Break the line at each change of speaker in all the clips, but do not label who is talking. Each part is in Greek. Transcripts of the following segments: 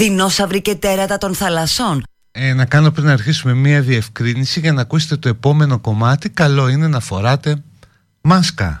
δεινόσαυροι και τέρατα των θαλασσών.
Ε, να κάνω πριν αρχίσουμε μία διευκρίνηση για να ακούσετε το επόμενο κομμάτι. Καλό είναι να φοράτε μάσκα.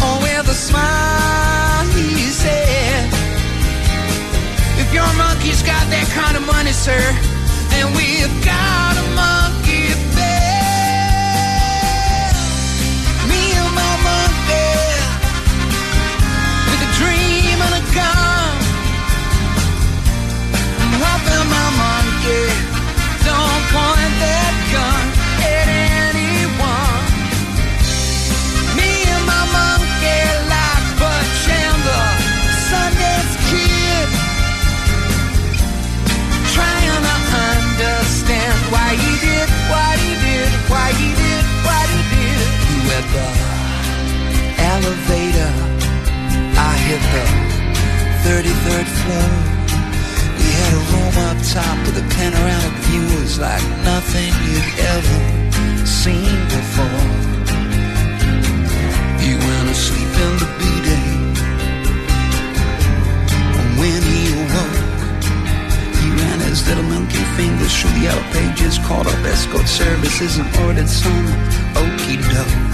Oh, with a smile, he said, If your monkey's got that kind of money, sir, then we've got a monkey elevator. I hit the 33rd floor. We had a room up top with a panoramic view. It was like nothing you'd ever seen before. He went asleep in the B-day. And when he awoke, he ran his little monkey fingers through the yellow pages, called up escort services and ordered some okey doke.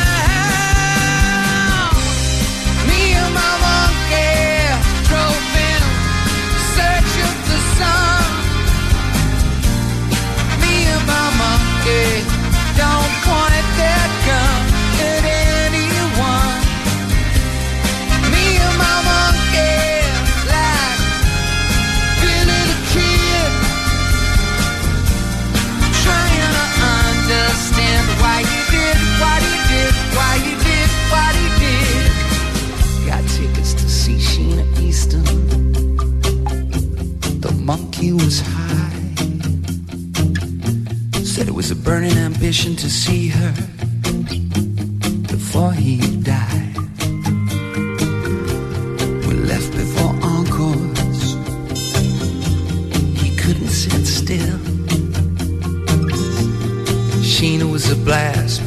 Sun. Me and my monkey don't burning ambition to see her before he died. We left before encores. He couldn't sit still. Sheena was a blast,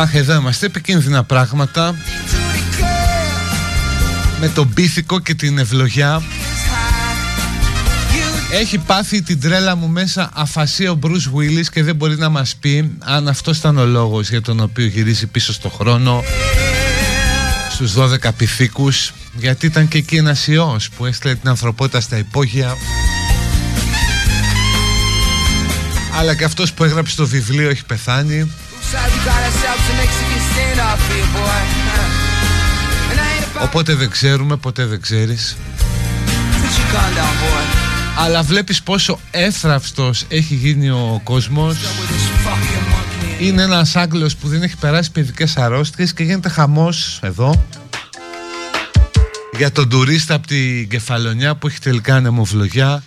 Αχ, εδώ είμαστε. Επικίνδυνα πράγματα.
to declare
Με τον πίθηκο και την ευλογιά.
it's high. You
Έχει πάθει την τρέλα μου μέσα αφασία ο Bruce Willis και δεν μπορεί να μας πει αν αυτός ήταν ο λόγος για τον οποίο γυρίζει πίσω στο χρόνο στους 12 πυθίκους γιατί ήταν και εκεί ένας ιός που έστειλε την ανθρωπότητα στα υπόγεια αλλά και αυτός που έγραψε το βιβλίο έχει πεθάνει
Looks like we got ourselves a Mexican standoff here, boy. And I ain't about
οπότε δεν ξέρουμε ποτέ δεν ξέρεις
Put your gun down, boy.
αλλά βλέπεις πόσο εύθραυστος έχει γίνει ο κόσμος
Done with this fucking monkey;
Είναι ένας Άγγλος που δεν έχει περάσει παιδικές αρρώστιες και γίνεται χαμός εδώ για τον τουρίστα από την Κεφαλονιά που έχει τελικά ανεμοβλογιά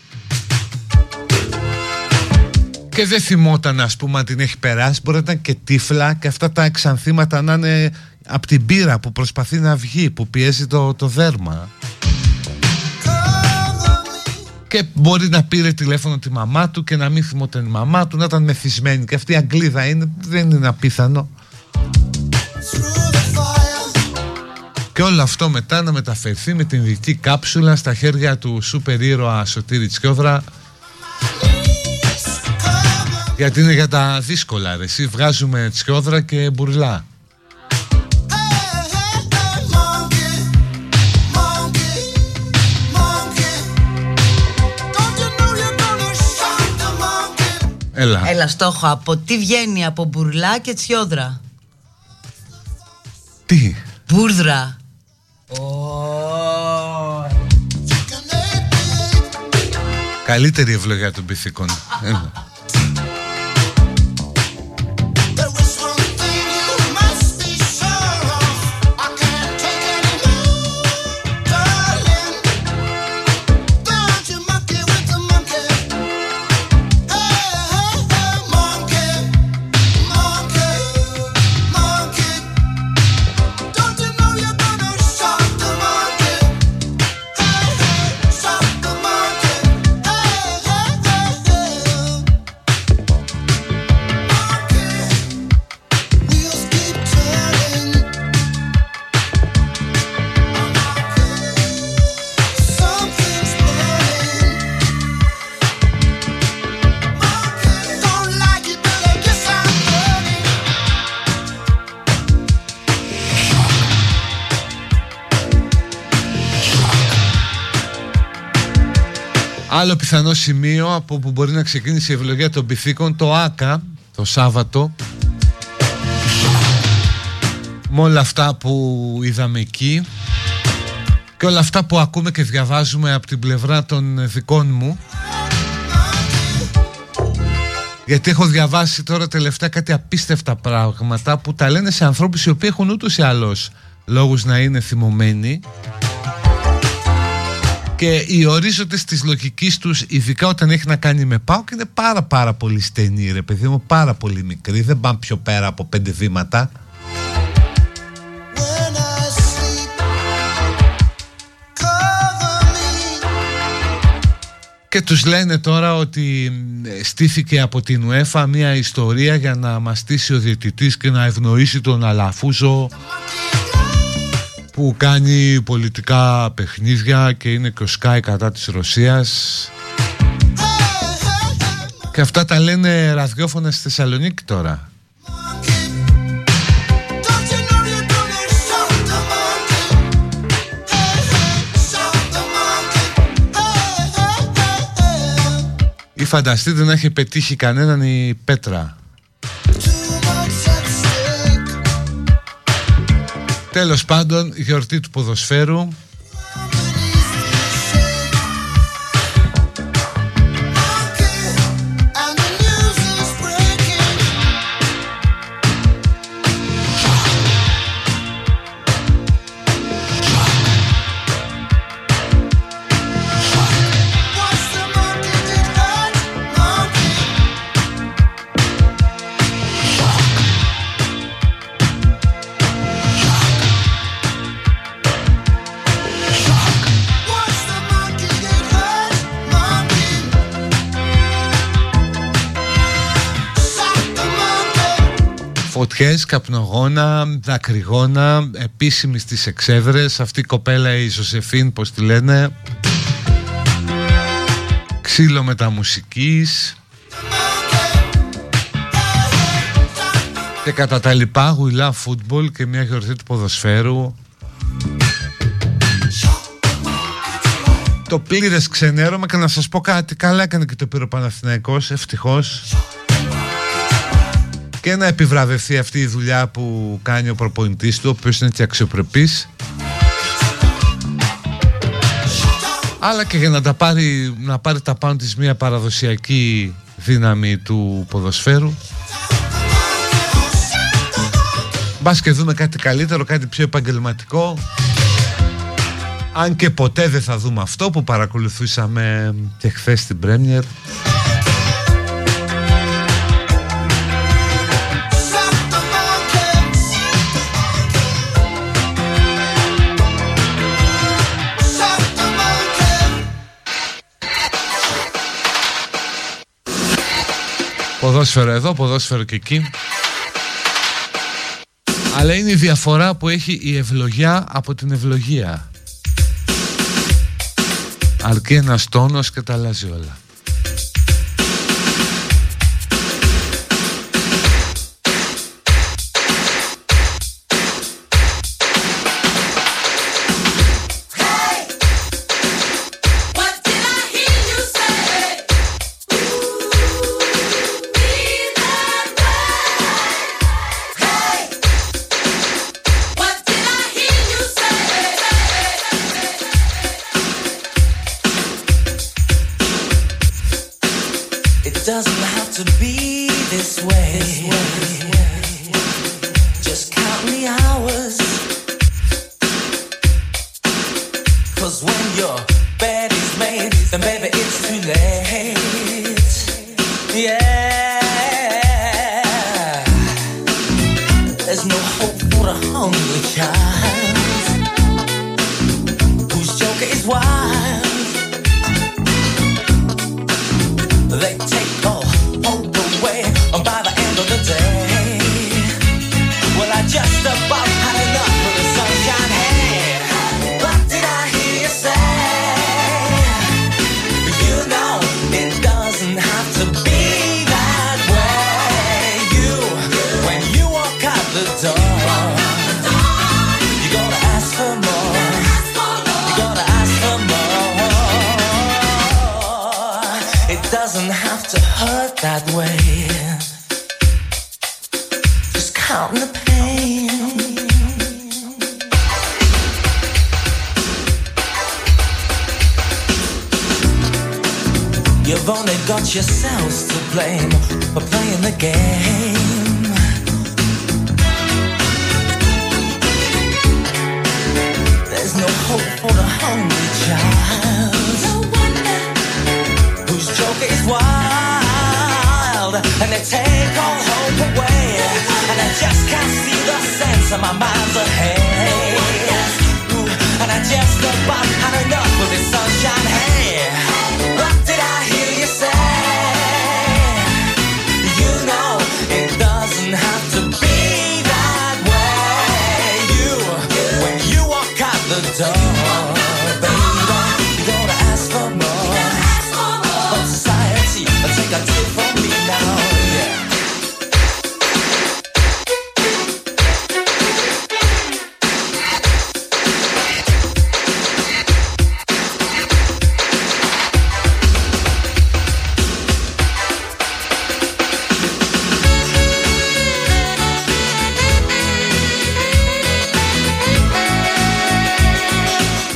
και δεν θυμόταν ας πούμε αν την έχει περάσει μπορεί να ήταν και τύφλα και αυτά τα εξανθήματα να είναι από την πύρα που προσπαθεί να βγει που πιέζει το, το δέρμα και μπορεί να πήρε τηλέφωνο τη μαμά του και να μην θυμόταν η μαμά του, να ήταν μεθυσμένη. Και αυτή η Αγγλίδα είναι, δεν είναι απίθανο. Και όλο αυτό μετά να μεταφερθεί με την ειδική κάψουλα στα χέρια του σούπερ ήρωα Σωτήρης Τσιόδρα. Γιατί είναι για τα δύσκολα ρε. Εσύ βγάζουμε Τσιόδρα και μπουρλά. Έλα.
Έλα, στόχο. Από τι βγαίνει από μπουρλά και τσιόδρα;
Τι;
Μπούρδρα.
Καλύτερη ευλογία των πυθίκων. Άλλο πιθανό σημείο από που μπορεί να ξεκίνησε η ευλογία των πυθίκων το ΆΚΑ το Σάββατο. Με όλα αυτά που είδαμε εκεί και όλα αυτά που ακούμε και διαβάζουμε από την πλευρά των δικών μου. Γιατί έχω διαβάσει τώρα τελευταία κάτι απίστευτα πράγματα που τα λένε σε ανθρώπους οι οποίοι έχουν ούτως ή άλλως λόγους να είναι θυμωμένοι και οι ορίζοντες της λογικής τους ειδικά όταν έχει να κάνει με ΠΑΟΚ είναι πάρα πάρα πολύ στενοί ρε παιδί μου πάρα πολύ μικροί. Δεν πάνε πιο πέρα από πέντε βήματα.
Και τους λένε τώρα ότι στήθηκε από την UEFA μια ιστορία για να μαστήσει ο διαιτητής και να ευνοήσει τον Αλαφούζο που κάνει πολιτικά παιχνίδια και είναι και ο Σκάι κατά της Ρωσίας. Και αυτά τα λένε ραδιόφωνα στη Θεσσαλονίκη τώρα. Ή φανταστείτε να έχει πετύχει κανέναν η Πέτρα Τέλος πάντων, γιορτή του ποδοσφαίρου φωτιές, καπνογόνα, δακρυγόνα, επίσημης στις εξέδρες, αυτή η κοπέλα η Ζωσεφίν, πως τη λένε, ξύλο μεταμουσικής. Και κατά τα λοιπά γουιλά φούτμπολ και μια γιορτή του ποδοσφαίρου. Το πλήρες ξενέρωμα και να σας πω κάτι, καλά έκανε και το πήρε ο Παναθηναϊκός, ευτυχώς και να επιβραβευτεί αυτή η δουλειά που κάνει ο προπονητής του, ο οποίος είναι και αξιοπρεπής. Αλλά και για να, τα πάρει, να πάρει τα πάνω της μια παραδοσιακή δύναμη του ποδοσφαίρου. Μπας και δούμε κάτι καλύτερο, κάτι πιο επαγγελματικό. Αν και ποτέ δεν θα δούμε αυτό που παρακολουθούσαμε και χθες στην Πρέμιερ Ποδόσφαιρο εδώ, ποδόσφαιρο και εκεί. Αλλά είναι η διαφορά που έχει η ευλογιά από την ευλογία. Αρκεί ένας τόνος και τα αλλάζει όλα.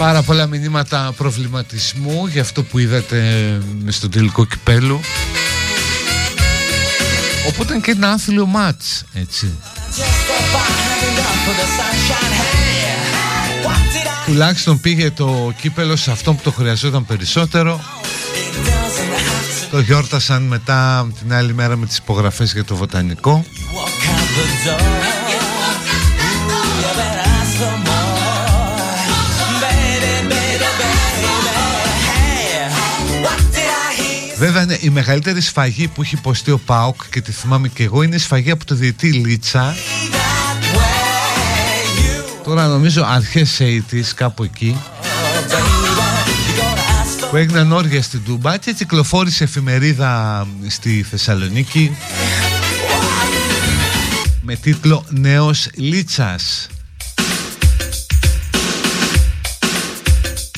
Πάρα πολλά μηνύματα προβληματισμού για αυτό που είδατε στο τελικό κυπέλου. Οπότε ήταν και ένα άθλιο μάτς έτσι. Τουλάχιστον πήγε το κύπελο σε αυτό που το χρειαζόταν περισσότερο. Το γιόρτασαν μετά την άλλη μέρα με τις υπογραφές για το βοτανικό Βέβαια ναι, η μεγαλύτερη σφαγή που έχει υποστεί ο Πάοκ και τη θυμάμαι και εγώ είναι η σφαγή από το διετή Λίτσα. Τώρα νομίζω αρχές 80's κάπου εκεί που έγιναν όρια στην Τούμπα και κυκλοφόρησε εφημερίδα στη Θεσσαλονίκη με τίτλο «Νέος Λίτσας»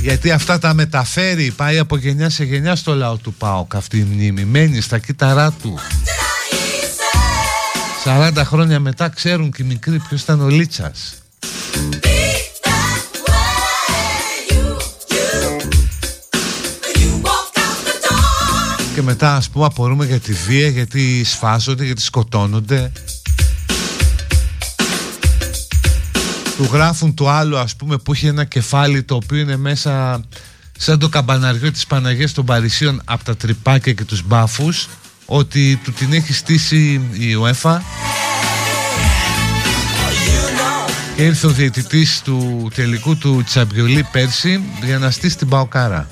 Γιατί αυτά τα μεταφέρει, πάει από γενιά σε γενιά στο λαό του ΠΑΟΚ αυτή η μνήμη, μένει στα κύτταρά του. 40 χρόνια μετά ξέρουν και οι μικροί ποιος ήταν ο Λίτσας. Και μετά ας πούμε απορούμε για τη βία γιατί σφάζονται, γιατί σκοτώνονται του γράφουν το άλλο ας πούμε που έχει ένα κεφάλι το οποίο είναι μέσα σαν το καμπαναριό της Παναγίας των Παρισίων από τα τρυπάκια και τους μπάφους ότι του την έχει στήσει η ΟΕΦΑ και ήρθε ο διαιτητής του τελικού του Τσαμπιολί πέρσι για να στήσει την Παοκάρα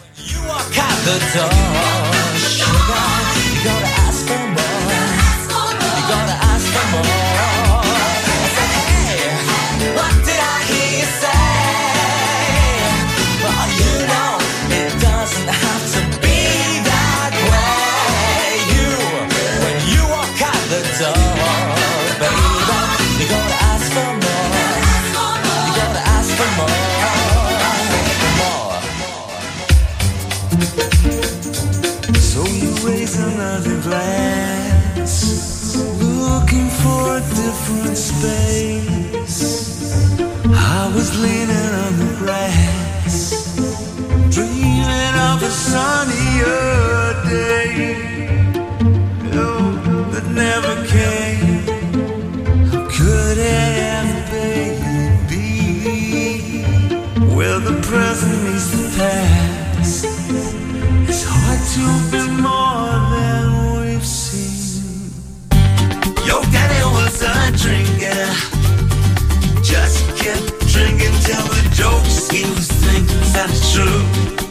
true.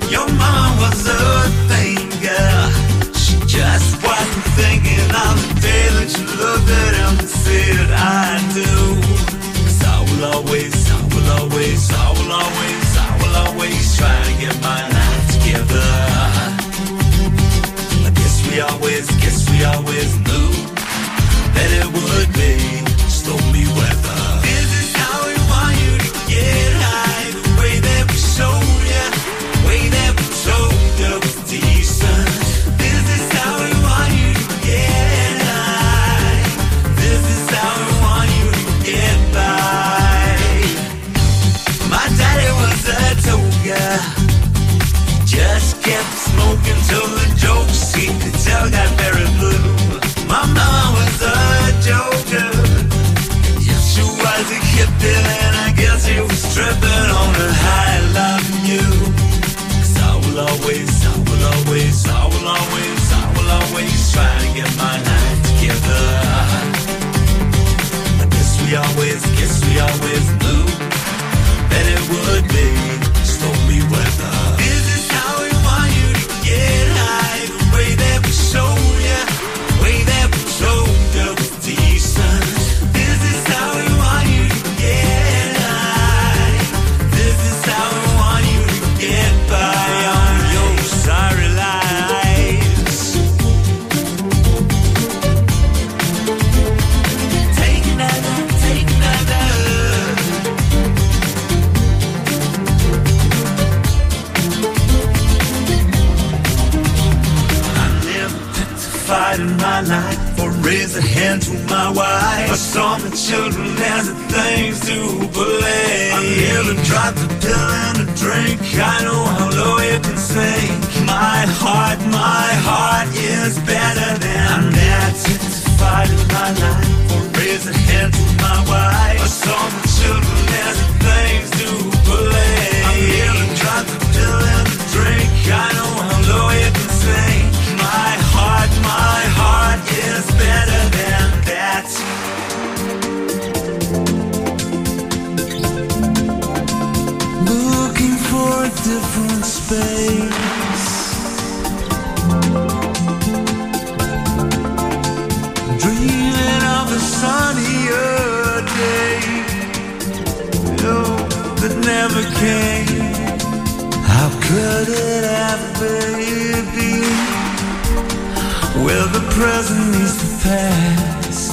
Your mom was a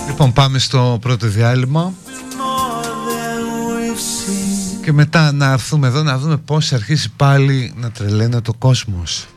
Λοιπόν πάμε στο πρώτο διάλειμμα και μετά να έρθουμε εδώ να δούμε πώς αρχίσει πάλι να τρελαίνει το κόσμος.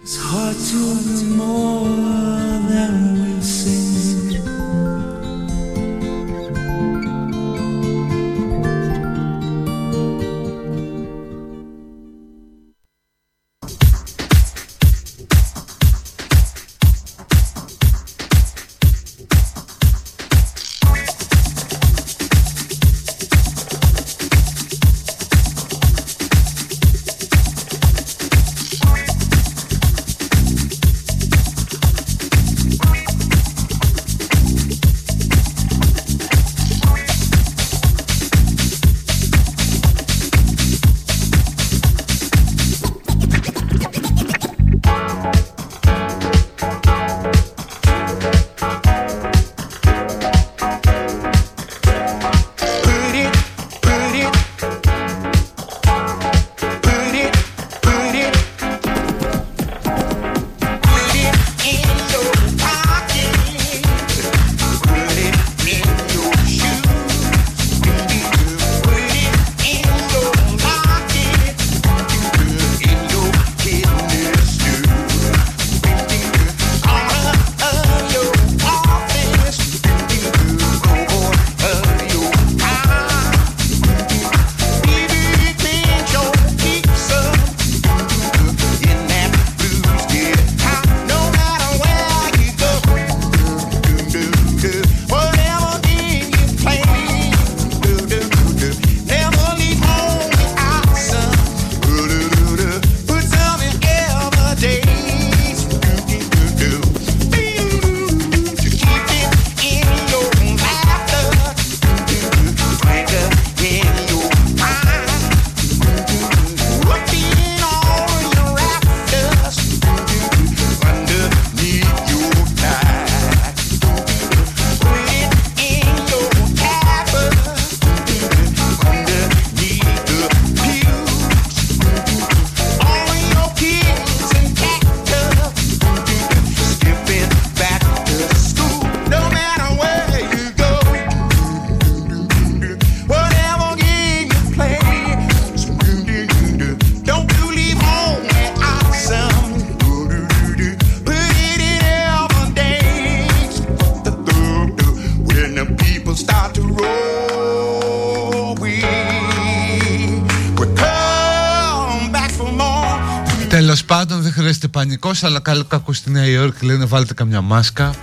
Είστε πανικό, αλλά καλό στη Νέα Υόρκη λένε βάλτε καμιά μάσκα.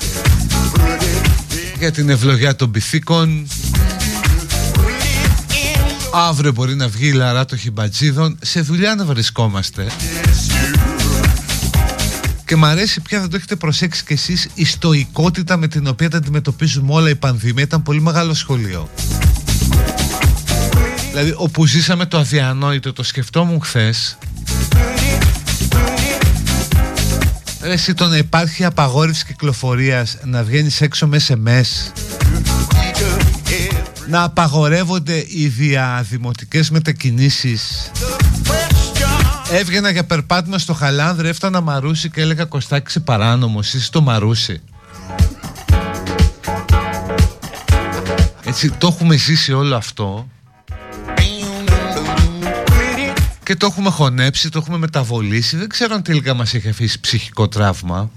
Για την ευλογιά των πυθίκων. Αύριο μπορεί να βγει η λαρά των χιμπατζίδων. Σε δουλειά να βρισκόμαστε. Και μ' αρέσει πια θα το έχετε προσέξει κι εσείς η στοικότητα με την οποία τα αντιμετωπίζουμε όλα η πανδημία ήταν πολύ μεγάλο σχολείο. Δηλαδή όπου ζήσαμε το αδιανόητο το σκεφτόμουν χθες Εσύ το να υπάρχει απαγόρευση κυκλοφορίας Να βγαίνεις έξω με SMS Να απαγορεύονται οι διαδημοτικές μετακινήσεις. Έβγαινα για περπάτημα στο Χαλάνδρε Έφτανα Μαρούσι και έλεγα Κωστάκης παράνομος Είσαι το Μαρούσι Έτσι το έχουμε ζήσει όλο αυτό. και το έχουμε χωνέψει, το έχουμε μεταβολήσει. Δεν ξέρω αν τελικά μας έχει αφήσει ψυχικό τραύμα.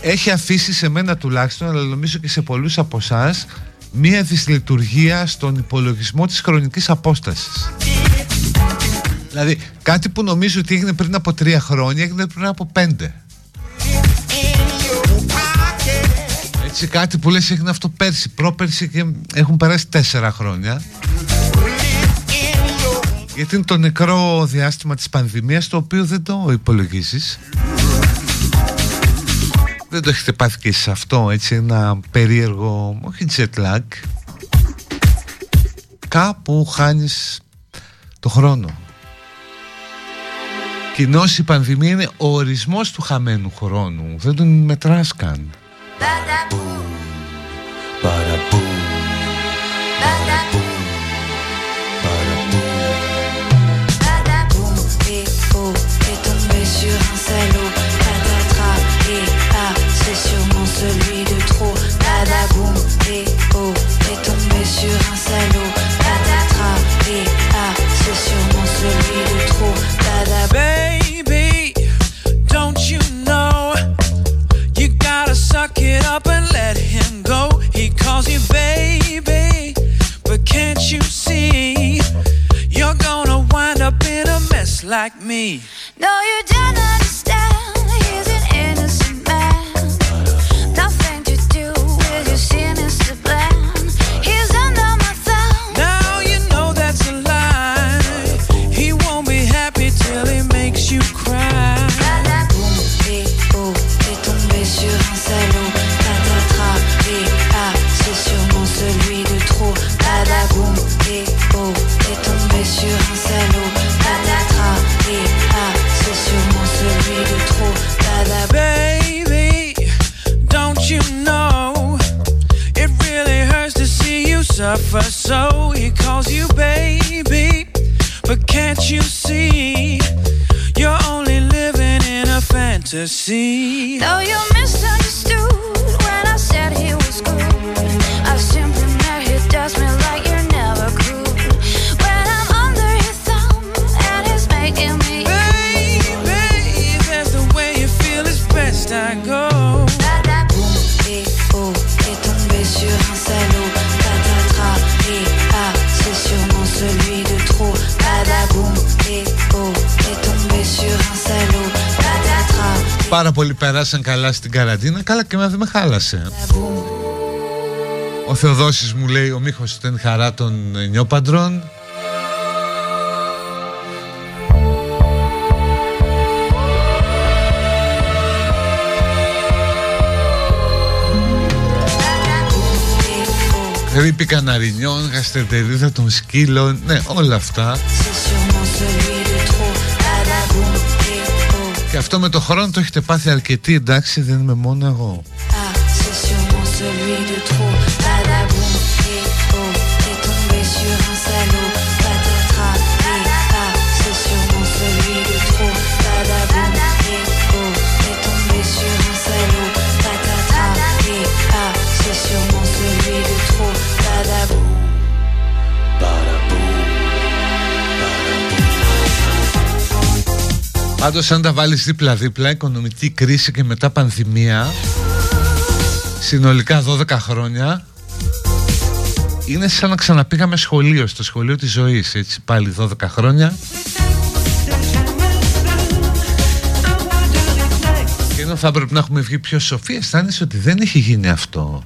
Έχει αφήσει σε μένα τουλάχιστον, αλλά νομίζω και σε πολλούς από εσάς μία δυσλειτουργία στον υπολογισμό της χρονικής απόστασης. Δηλαδή, κάτι που νομίζω ότι έγινε πριν από τρία χρόνια, έγινε πριν από πέντε. Έτσι κάτι που λες έγινε αυτό πέρσι. Πρόπερσι και έχουν περάσει τέσσερα χρόνια. Γιατί είναι το νεκρό διάστημα της πανδημίας το οποίο δεν το υπολογίζεις. Δεν το έχετε πάθει και σε αυτό έτσι ένα περίεργο όχι jet lag. Κάπου χάνεις το χρόνο. Κοινώς η πανδημία είναι ο ορισμός του χαμένου χρόνου. Δεν τον μετράς καν
Badaboum. Badaboum. Badaboum. Badaboum. Oh, t'es tombé sur un salaud. Patatras et ah, c'est sûrement celui de trop. Badaboum. Oh, t'es tombé sur un let him go. He calls you baby, but can't you see? You're gonna wind up in a mess like me. No, you don't understand. See.
Πάρα πολύ περάσαν καλά στην καραντίνα Καλά και εμένα δεν με χάλασε. Ο Θεοδόσης μου λέει Ο Μίχος ήταν χαρά των νιόπαντρων Ρήπη καναρινιών, γαστερτερίδα των σκύλων Ναι όλα αυτά και αυτό με το χρόνο το έχετε πάθει αρκετή, εντάξει, δεν είμαι μόνο εγώ. Πάντως, αν τα βάλεις δίπλα-δίπλα, οικονομική κρίση και μετά πανδημία, συνολικά 12 χρόνια, είναι σαν να ξαναπήγαμε σχολείο, στο σχολείο της ζωής, έτσι πάλι 12 χρόνια. Και ενώ θα έπρεπε να έχουμε βγει πιο σοφοί, αισθάνεσαι ότι δεν έχει γίνει αυτό.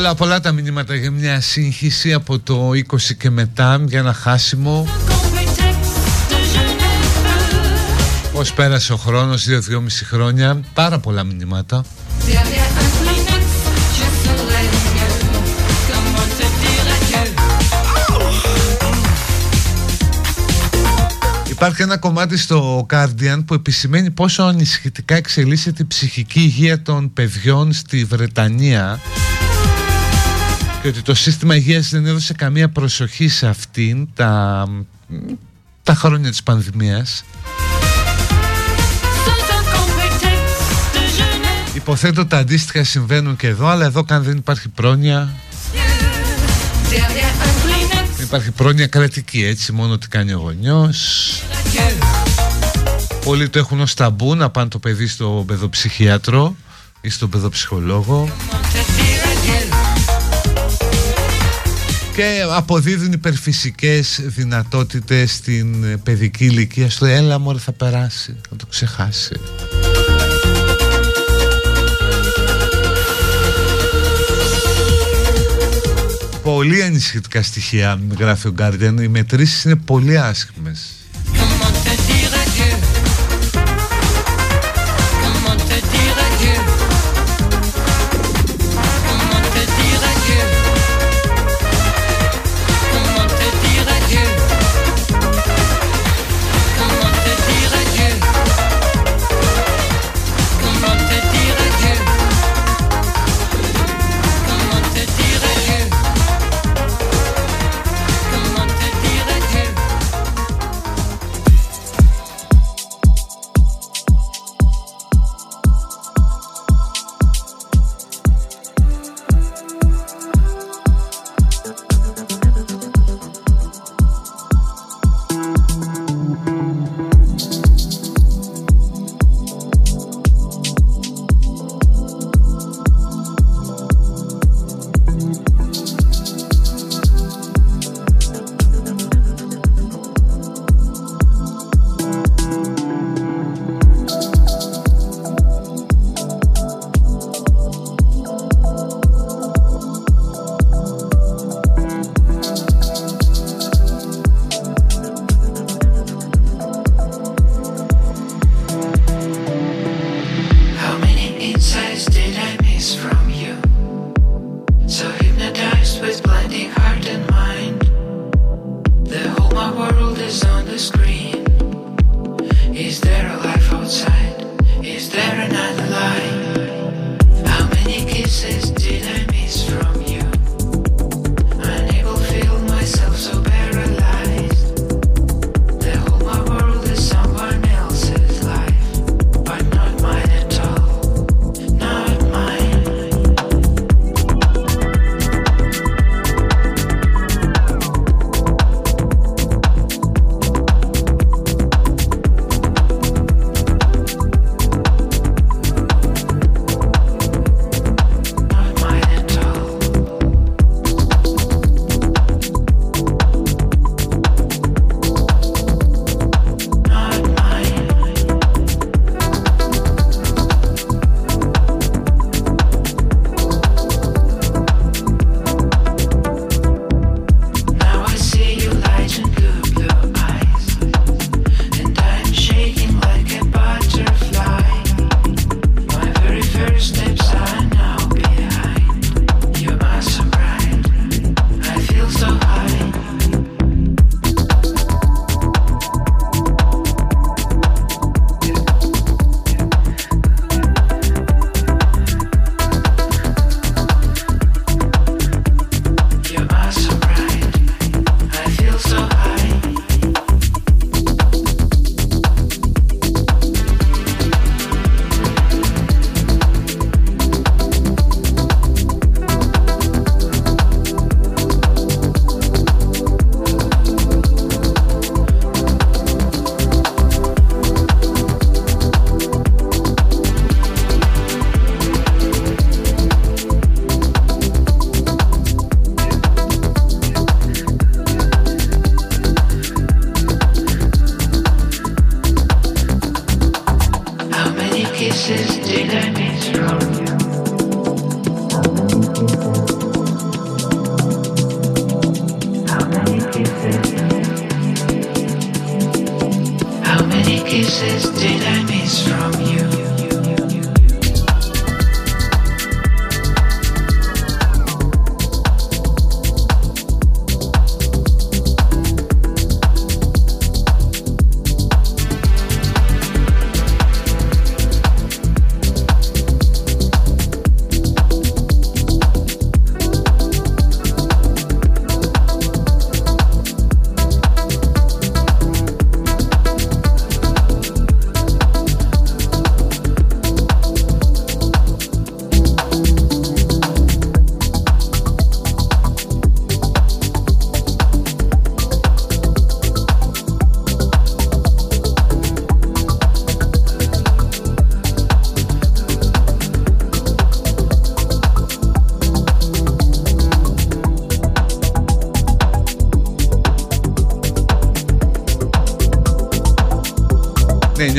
Πολλά πολλά τα μηνύματα για μια σύγχυση από το 20 και μετά για ένα χάσιμο. Πώς πέρασε ο χρόνος, 2-2,5 χρόνια. Πάρα πολλά μηνύματα. Υπάρχει ένα κομμάτι στο Guardian που επισημαίνει πόσο ανησυχητικά εξελίσσεται η ψυχική υγεία των παιδιών στη Βρετανία και ότι το σύστημα υγείας δεν έδωσε καμία προσοχή σε αυτήν τα, τα χρόνια της πανδημίας. Υποθέτω τα αντίστοιχα συμβαίνουν και εδώ, αλλά εδώ καν δεν υπάρχει πρόνοια. Δεν υπάρχει πρόνοια κρατική, έτσι, μόνο τι κάνει ο γονιός. Πολλοί το έχουν ως ταμπού να πάνε το παιδί στο παιδοψυχίατρο ή στον παιδοψυχολόγο. Και αποδίδουν υπερφυσικές δυνατότητες στην παιδική ηλικία στο έλα μωρέ θα περάσει, θα το ξεχάσει. Πολύ ανησυχητικά στοιχεία γράφει ο Guardian, οι μετρήσεις είναι πολύ άσχημες.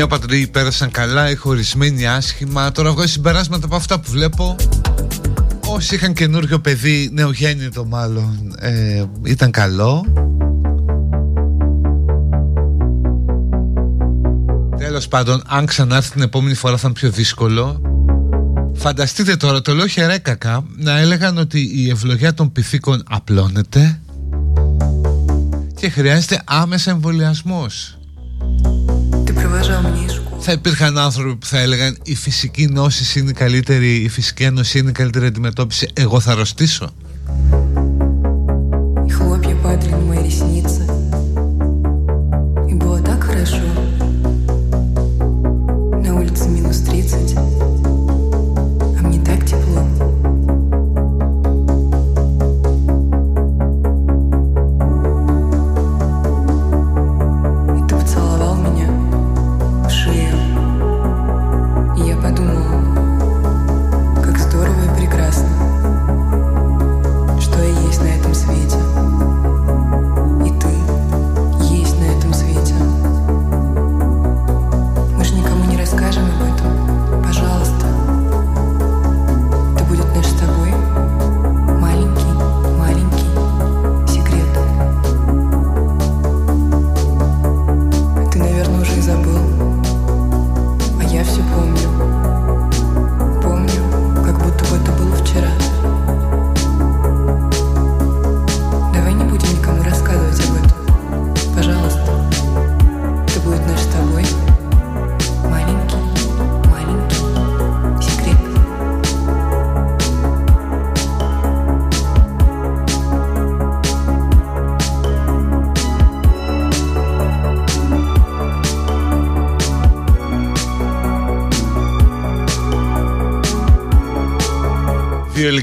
Νιώπατε πέρασαν καλά, οι χωρισμένοι άσχημα. Τώρα βγάζω συμπεράσματα από αυτά που βλέπω. Όσοι είχαν καινούριο παιδί, νεογέννητο μάλλον, ε, ήταν καλό. Τέλος πάντων, αν ξανάρθει την επόμενη φορά θα είναι πιο δύσκολο. Φανταστείτε τώρα, το λέω χερέκακα, να έλεγαν ότι η ευλογία των πυθίκων απλώνεται και χρειάζεται άμεσα εμβολιασμός. Θα υπήρχαν άνθρωποι που θα έλεγαν η φυσική νόσης είναι καλύτερη, η φυσική ένωση είναι η καλύτερη αντιμετώπιση, εγώ θα αρρωστήσω.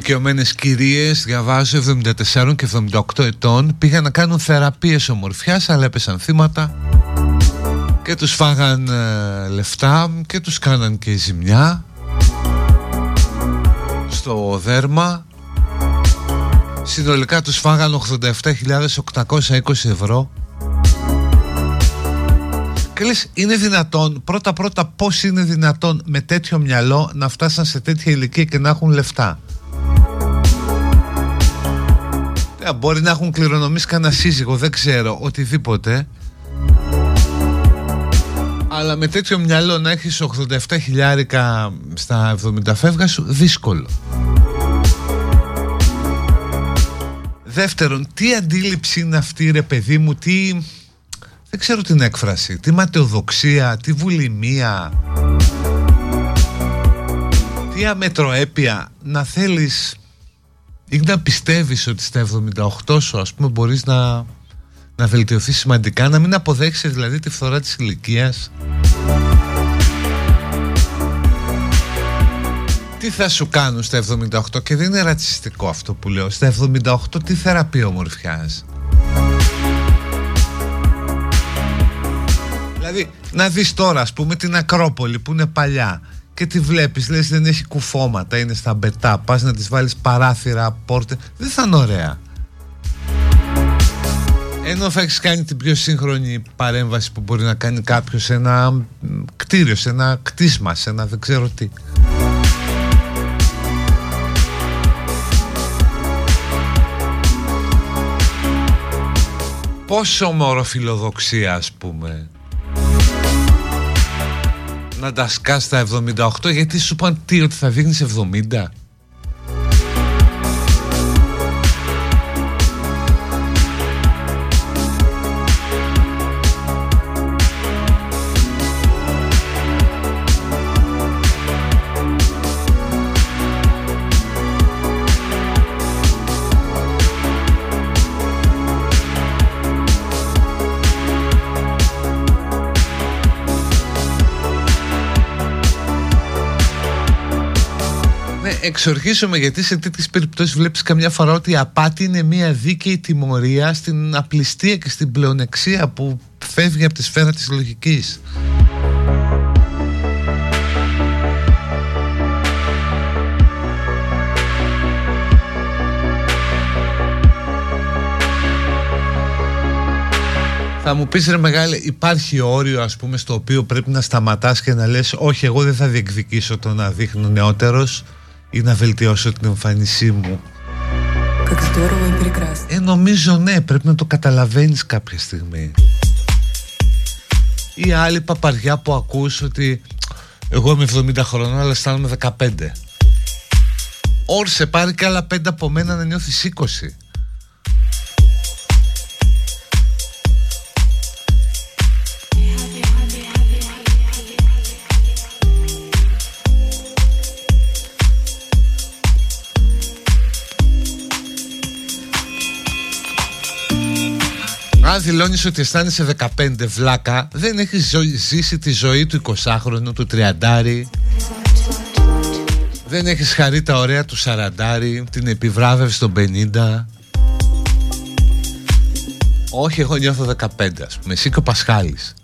Ηλικιωμένες κυρίες, διαβάζω 74 και 78 ετών, πήγαν να κάνουν θεραπείες ομορφιάς, αλλά έπεσαν θύματα και τους φάγαν ε, λεφτά και τους κάναν και ζημιά στο δέρμα. Συνολικά τους φάγαν 87.820 ευρώ. Και λες, είναι δυνατόν, πρώτα πρώτα πώς είναι δυνατόν με τέτοιο μυαλό να φτάσαν σε τέτοια ηλικία και να έχουν λεφτά; Μπορεί να έχουν κληρονομήσει κανένα σύζυγο, δεν ξέρω, οτιδήποτε. Αλλά με τέτοιο μυαλό να έχεις 87 χιλιάρικα στα 70 φεύγα σου, δύσκολο. Δεύτερον, τι αντίληψη είναι αυτή ρε παιδί μου, τι... Δεν ξέρω την έκφραση, τι ματαιοδοξία, τι βουλημία, τι αμετροέπεια να θέλεις ή να πιστεύεις ότι στα 78 σου ας πούμε μπορείς να, να βελτιωθείς σημαντικά να μην αποδέχεσαι δηλαδή τη φθορά της ηλικίας; Τι θα σου κάνουν στα 78 και δεν είναι ρατσιστικό αυτό που λέω Στα 78 τι θεραπεία ομορφιάς; Δηλαδή να δεις τώρα ας πούμε την Ακρόπολη που είναι παλιά και τη βλέπεις λες δεν έχει κουφώματα είναι στα μπετά. Πας να τις βάλεις παράθυρα πόρτε. Δεν θα είναι ωραία. Ενώ θα έχεις κάνει την πιο σύγχρονη παρέμβαση που μπορεί να κάνει κάποιος σε ένα κτίριο, σε ένα κτίσμα, σε ένα δεν ξέρω τι. Πόσο μωροφιλοδοξία ας πούμε να τα σκάς στα 78 γιατί σου είπαν τι ότι θα δείχνεις 70 εξορχίσουμε γιατί σε τέτοιες περιπτώσεις βλέπεις καμιά φορά ότι η απάτη είναι μια δίκαιη τιμωρία στην απληστία και στην πλεονεξία που φεύγει από τη σφαίρα της λογικής. Θα μου πεις ρε μεγάλε υπάρχει όριο ας πούμε στο οποίο πρέπει να σταματάς και να λες όχι εγώ δεν θα διεκδικήσω το να δείχνω νεότερος ή να βελτιώσω την εμφάνισή μου. Ε, νομίζω ναι, πρέπει να το καταλαβαίνεις κάποια στιγμή. Ή άλλη παπαριά που ακούς ότι εγώ είμαι 70 χρονών αλλά αισθάνομαι 15 Όρσε πάρει και άλλα 5 από μένα να νιώθεις 20 Αν δηλώνεις ότι αισθάνεσαι 15 βλάκα Δεν έχεις ζήσει τη ζωή του 20χρονου, του 30 Δεν έχεις χαρεί τα ωραία του 40 Την επιβράβευση των 50 Όχι εγώ νιώθω 15 ας πούμε. Εσύ και ο Πασχάλης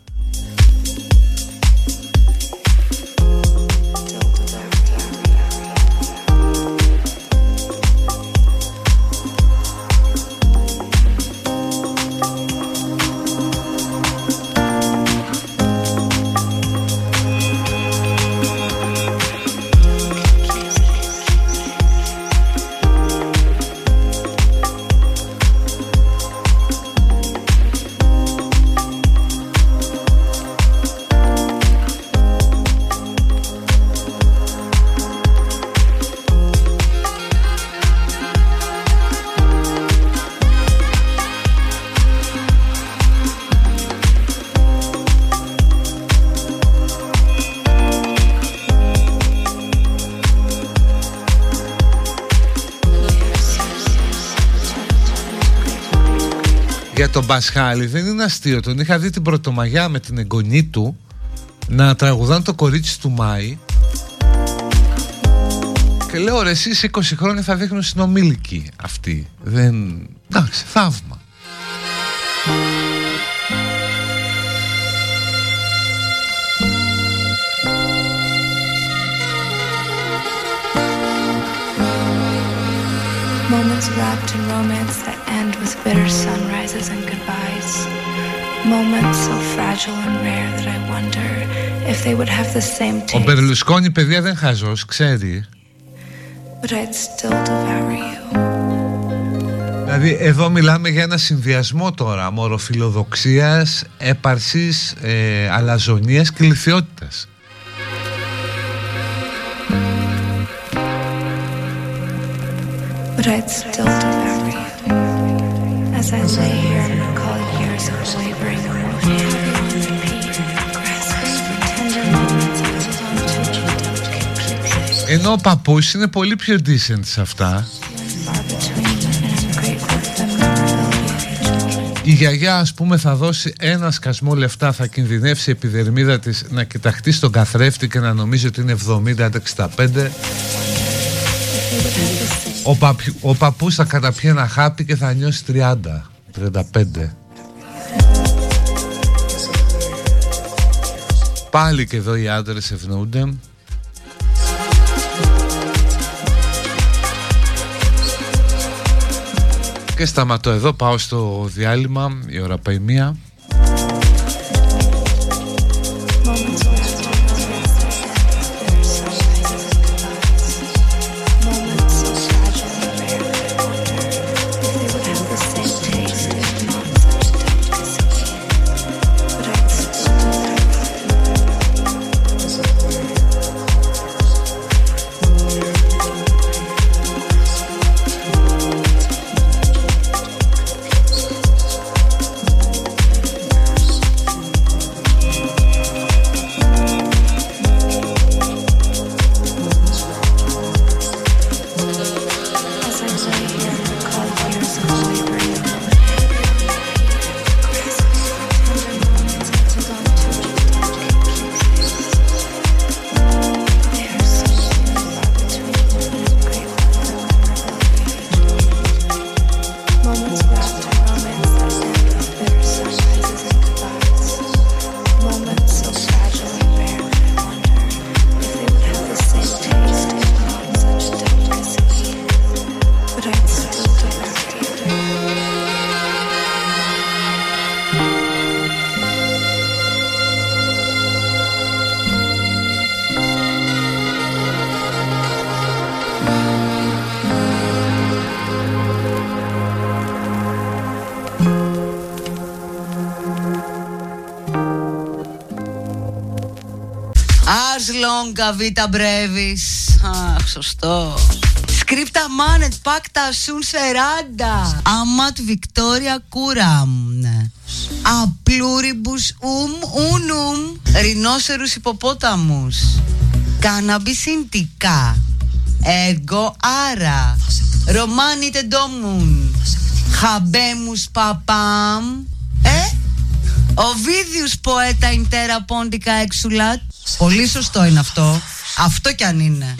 τον Πασχάλη δεν είναι αστείο. Τον είχα δει την Πρωτομαγιά με την εγγονή του να τραγουδάνε το κορίτσι του Μάη. Και λέω ρε εσείς 20 χρόνια θα δείχνουν συνομήλικοι αυτοί. Δεν... Εντάξει, θαύμα. Moments wrapped in romance that end with bitter ο Μπερλουσκόνη, παιδιά, δεν χαζός, ξέρει. Δηλαδή εδώ μιλάμε για ένα συνδυασμό τώρα μοροφιλοδοξίας, έπαρσης, ε, και λυθιότητας. But as I lay here and recall years of wavering Ενώ ο παππούς είναι πολύ πιο decent σε αυτά. Η γιαγιά ας πούμε θα δώσει ένα σκασμό λεφτά Θα κινδυνεύσει η επιδερμίδα της Να κοιταχτεί στον καθρέφτη και να νομίζει ότι είναι 70-65 ο, παπ, ο παππούς θα καταπιεί ένα χάπι και θα νιώσει 30, 35. Πάλι και εδώ οι άντρες ευνοούνται. Και σταματώ εδώ, πάω στο διάλειμμα, η ώρα πάει μία.
Longa vita brevis. Αχ, σωστό. Σκρίπτα μάνετ, πάκτα σουν σεράντα. Αματ Βικτόρια κούραμ. Απλούριμπους ουμ ούνουμ. Ρινόσερους υποπόταμους. Καναμπισιντικά. Εγώ άρα. Ρωμάνι τεντόμουν. Χαμπέμους παπάμ. Ε, Οβίδιους ποέτα ιντέρα πόντικα εξουλάτ. Πολύ σωστό είναι αυτό. Αυτό κι αν είναι.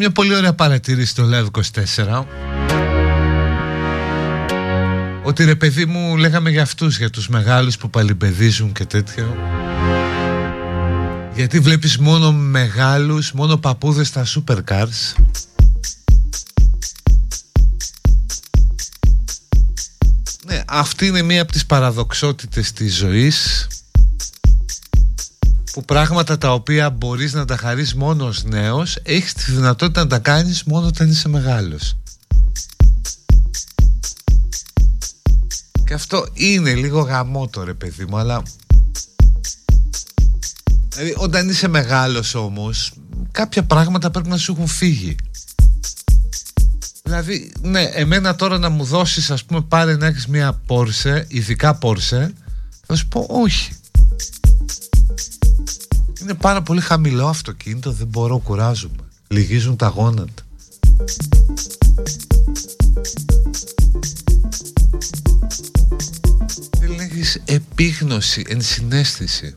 Μια πολύ ωραία παρατήρηση στο Live 24 ότι ρε παιδί μου λέγαμε για αυτούς, για τους μεγάλους που παλιπαιδίζουν και τέτοιο. Γιατί βλέπεις μόνο μεγάλους, μόνο παππούδες στα supercars. Ναι, αυτή είναι μία από τις παραδοξότητες της ζωής που πράγματα τα οποία μπορείς να τα χαρείς μόνος ως νέος έχεις τη δυνατότητα να τα κάνεις μόνο όταν είσαι μεγάλος και αυτό είναι λίγο γαμότο ρε παιδί μου αλλά δηλαδή όταν είσαι μεγάλος όμως κάποια πράγματα πρέπει να σου έχουν φύγει Δηλαδή, ναι, εμένα τώρα να μου δώσεις, ας πούμε, πάρε να έχεις μια Porsche, ειδικά Porsche, θα σου πω όχι. Είναι πάρα πολύ χαμηλό αυτοκίνητο, δεν μπορώ, κουράζομαι. Λυγίζουν τα γόνατα. Δεν λέγεις επίγνωση, ενσυναίσθηση.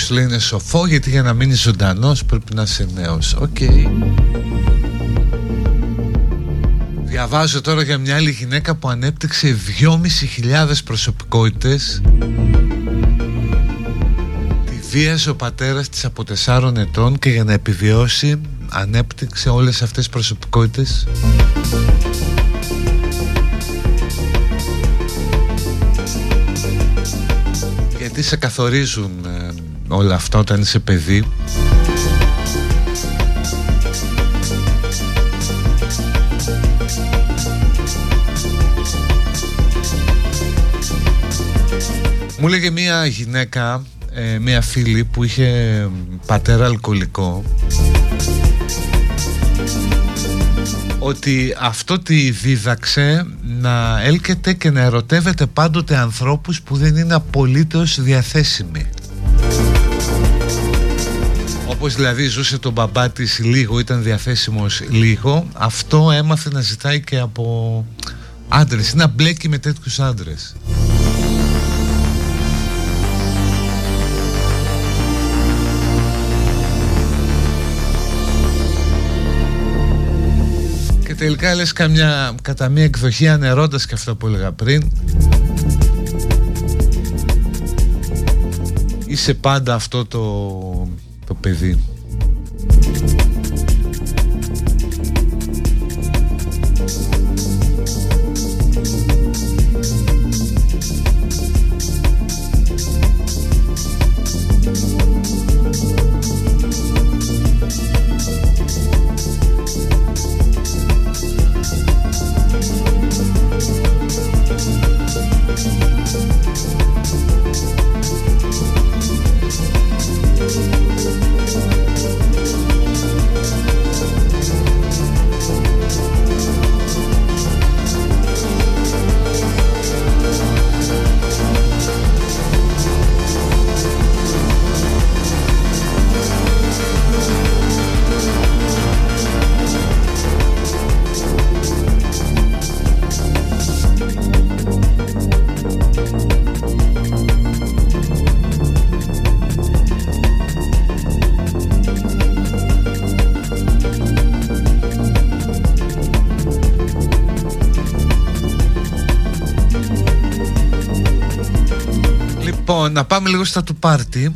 Άδικο λέει είναι σοφό γιατί για να μείνει ζωντανός πρέπει να είσαι νέος. Οκ. Διαβάζω τώρα για μια άλλη γυναίκα που ανέπτυξε 2.500 προσωπικότητες Τη βίαζε ο πατέρας της από 4 ετών και για να επιβιώσει ανέπτυξε όλες αυτές τις προσωπικότητες Γιατί σε καθορίζουν όλα αυτά όταν είσαι παιδί Μου έλεγε μια γυναίκα, ε, μια φίλη που είχε πατέρα αλκοολικό ότι αυτό τη δίδαξε να έλκεται και να ερωτεύεται πάντοτε ανθρώπους που δεν είναι απολύτως διαθέσιμοι. Όπως δηλαδή ζούσε τον μπαμπά της λίγο, ήταν διαθέσιμος λίγο Αυτό έμαθε να ζητάει και από άντρες. Να μπλέκει με τέτοιους άντρες. Και τελικά λες καμιά, κατά μία εκδοχή ανερώντας και αυτό που έλεγα πριν. Είσαι πάντα αυτό το το παιδί να πάμε λίγο στα του πάρτι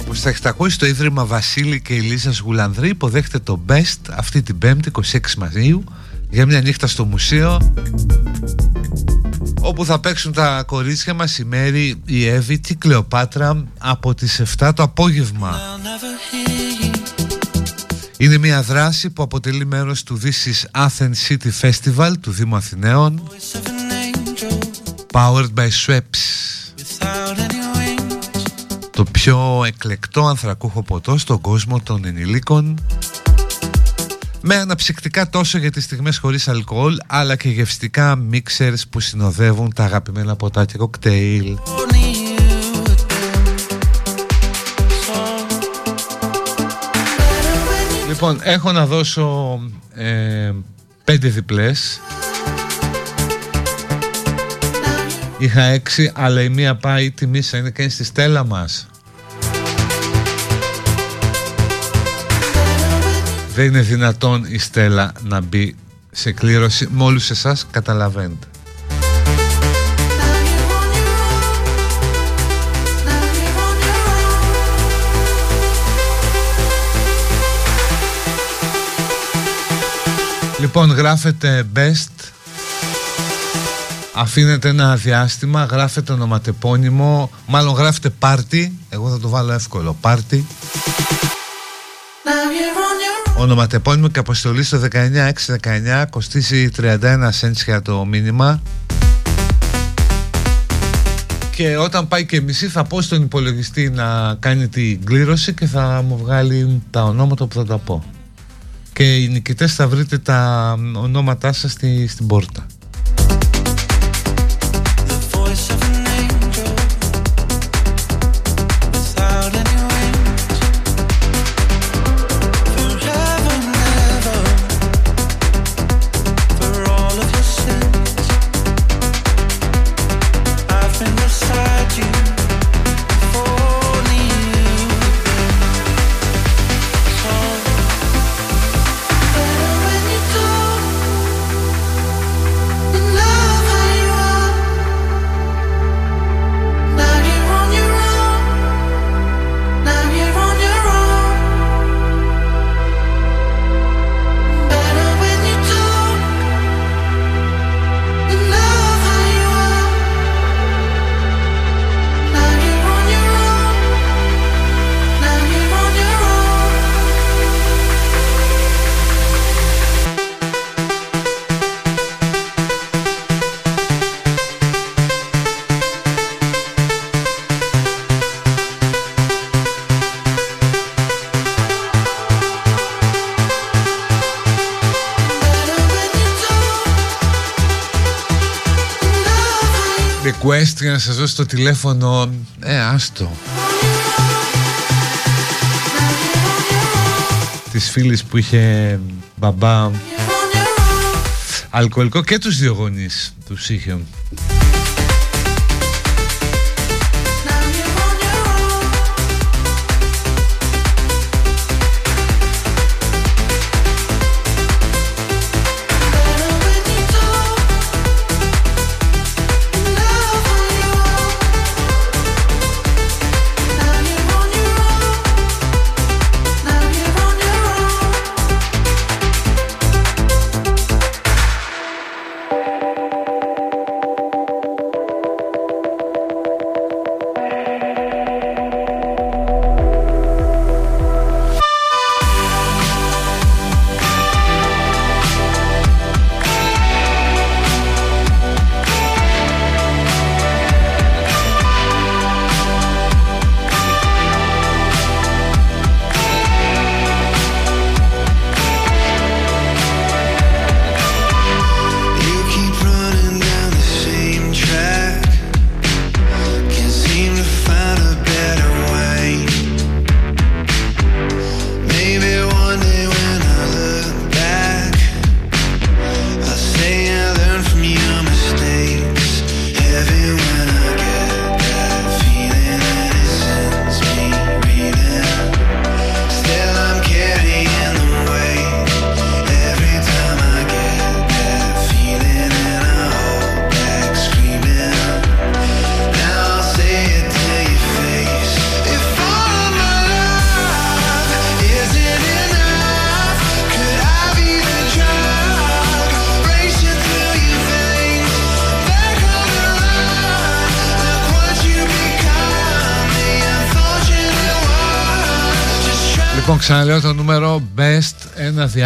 Όπως Στα 600 το Ίδρυμα Βασίλη και Ελίζας Γουλανδρή υποδέχεται το Best αυτή την 5η 26 Μαΐου για μια νύχτα στο μουσείο όπου θα παίξουν τα κορίτσια μας η Μέρη, η Εύη, τη Κλεοπάτρα από τις 7 το απόγευμα. Είναι μια δράση που αποτελεί μέρος του This is Athens City Festival του Δήμου Αθηναίων Powered by Schweppes Το πιο εκλεκτό ανθρακούχο ποτό στον κόσμο των ενηλίκων με αναψυκτικά τόσο για τις στιγμές χωρίς αλκοόλ αλλά και γευστικά μίξερς που συνοδεύουν τα αγαπημένα ποτά και κοκτέιλ. Λοιπόν, έχω να δώσω ε, πέντε διπλές. Είχα έξι, αλλά η μία πάει τη μίσα είναι και στη στέλα μας. Δεν είναι δυνατόν η Στέλλα να μπει σε κλήρωση με όλους εσάς καταλαβαίνετε. Λοιπόν γράφετε best. Αφήνετε ένα διάστημα Γράφετε ονοματεπώνυμο Μάλλον γράφετε party Εγώ θα το βάλω εύκολο Party Ονοματεπώνυμο και αποστολή στο 19619 κοστίζει 31 cents για το μήνυμα. Και όταν πάει και μισή θα πω στον υπολογιστή να κάνει την κλήρωση και θα μου βγάλει τα ονόματα που θα τα πω και οι νικητές θα βρείτε τα ονόματά σας στη, στην πόρτα request για να σας δώσω το τηλέφωνο. Ε, άστο. Της φίλης που είχε μπαμπά. Αλκοολικό και τους δύο γονείς τους είχε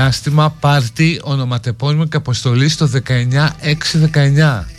διάστημα πάρτι ονοματεπώνυμο και αποστολή στο 19619.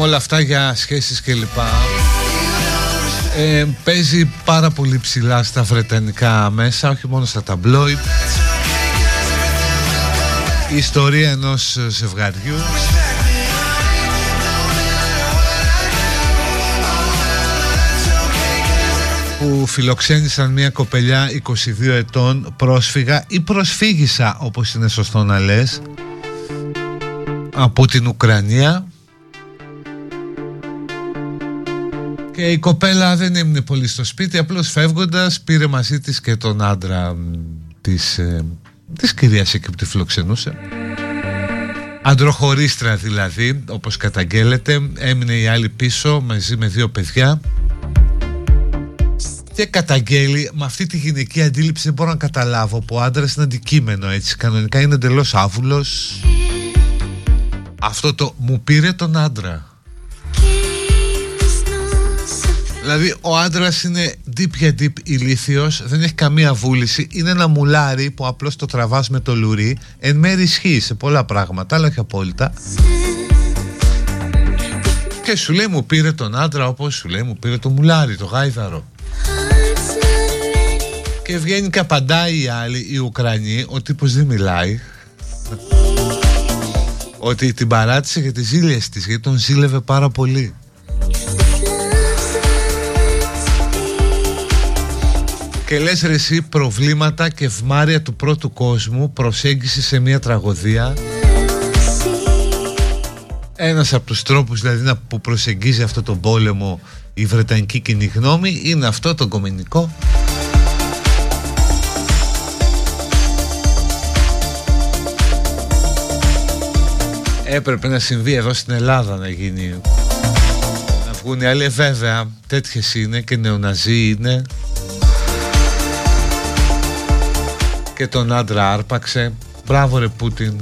Και λέμε όλα αυτά για σχέσεις κλπ. Ε, παίζει πάρα πολύ ψηλά στα βρετανικά μέσα, όχι μόνο στα ταμπλόιτ. Η ιστορία ενός ζευγαριού που φιλοξένησαν μια κοπελιά 22 ετών πρόσφυγα ή προσφύγησα όπως είναι σωστό να λες από την Ουκρανία Και η κοπέλα δεν έμεινε πολύ στο σπίτι, απλώς φεύγοντας πήρε μαζί της και τον άντρα της, ε, της κυρίας εκεί που τη φιλοξενούσε. Αντροχωρίστρα δηλαδή, όπως καταγγέλλεται, έμεινε η άλλη πίσω μαζί με δύο παιδιά και καταγγέλει με αυτή τη γυναική αντίληψη δεν μπορώ να καταλάβω που ο άντρας είναι αντικείμενο έτσι κανονικά είναι εντελώς άβουλος αυτό το μου πήρε τον άντρα Δηλαδή ο άντρας είναι deep για deep ηλίθιος, δεν έχει καμία βούληση, είναι ένα μουλάρι που απλώς το τραβάς με το λουρί, εν μέρει ισχύει σε πολλά πράγματα, αλλά όχι απόλυτα. Και σου λέει μου πήρε τον άντρα όπως σου λέει μου πήρε το μουλάρι, το γάιδαρο. Και βγαίνει και απαντάει η άλλη, η Ουκρανή, ο τύπος δεν μιλάει. Ότι την παράτησε για τις ζήλιες της, γιατί τον ζήλευε πάρα πολύ. Και λες ρε εσύ προβλήματα και ευμάρεια του πρώτου κόσμου Προσέγγισης σε μια τραγωδία. Ένας από τους τρόπους δηλαδή που προσεγγίζει αυτό τον πόλεμο η Βρετανική κοινή γνώμη είναι αυτό το κομμενικό Έπρεπε να συμβεί εδώ στην Ελλάδα να γίνει. Να βγουν οι άλλοι ε, βέβαια τέτοιες είναι και νεοναζί είναι και τον άντρα άρπαξε. Μπράβο ρε Πούτιν,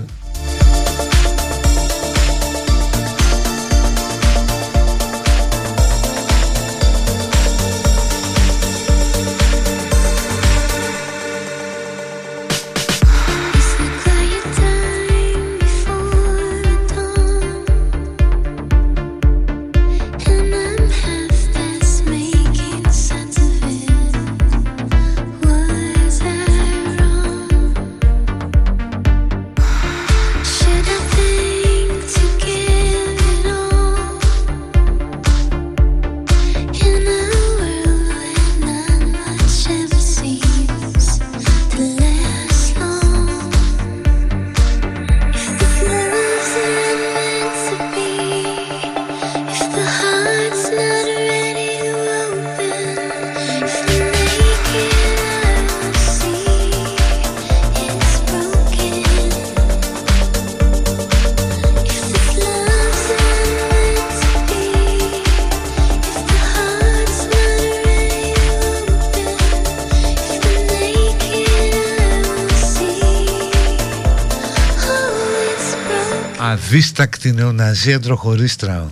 δίστακτη νεοναζία αντροχωρίστρα.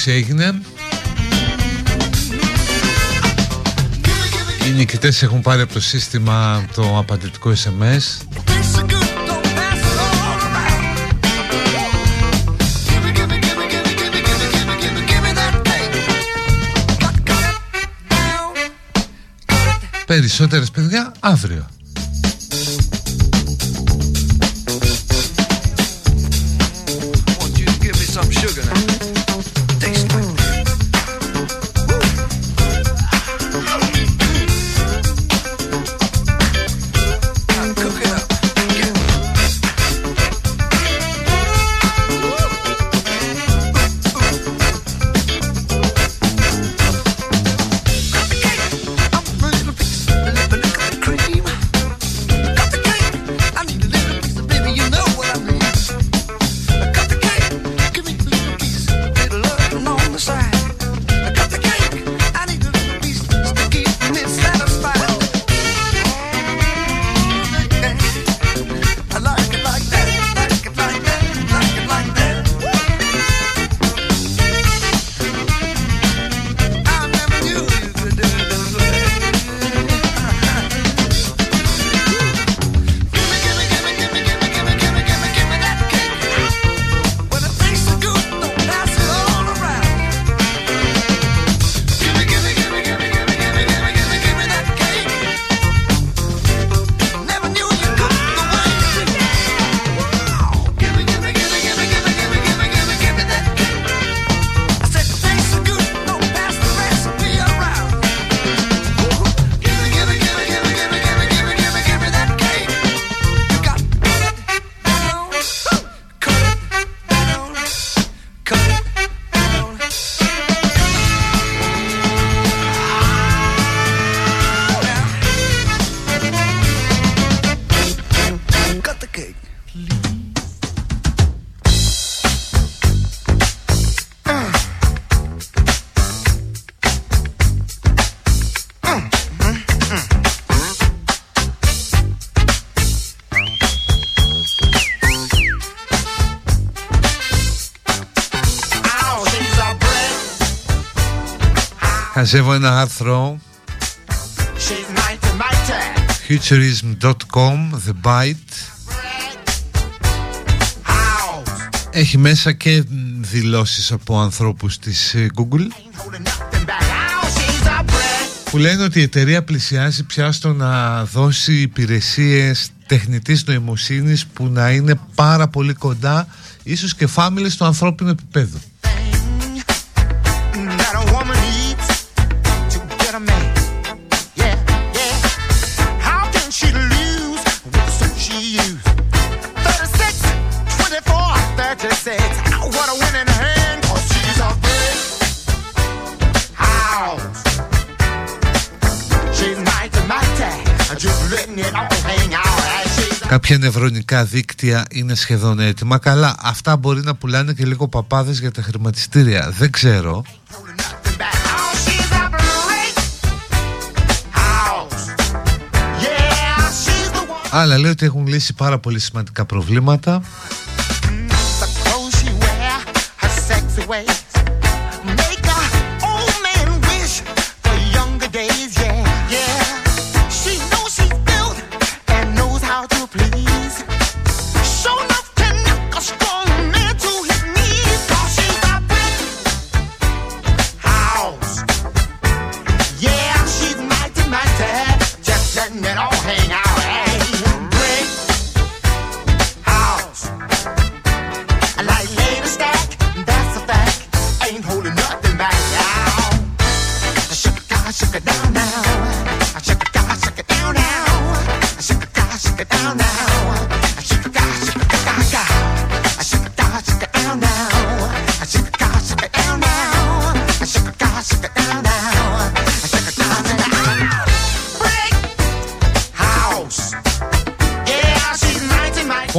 Η κλήρωση έγινε. Οι νικητές έχουν πάρει από το σύστημα το απαντητικό SMS. Περισσότερες παιδιά αύριο. Μαζεύω ένα άρθρο. Futurism.com The Byte. Έχει μέσα και δηλώσεις από ανθρώπους της ε, Google. Που λένε ότι η εταιρεία πλησιάζει πια στο να δώσει υπηρεσίες τεχνητής νοημοσύνης που να είναι πάρα πολύ κοντά ίσως και φάμιλες του ανθρώπινου επίπεδου Κάποια νευρονικά δίκτυα είναι σχεδόν έτοιμα. Καλά, αυτά μπορεί να πουλάνε και λίγο παπάδες για τα χρηματιστήρια. Δεν ξέρω. Αλλά λέει ότι έχουν λύσει πάρα πολύ σημαντικά προβλήματα.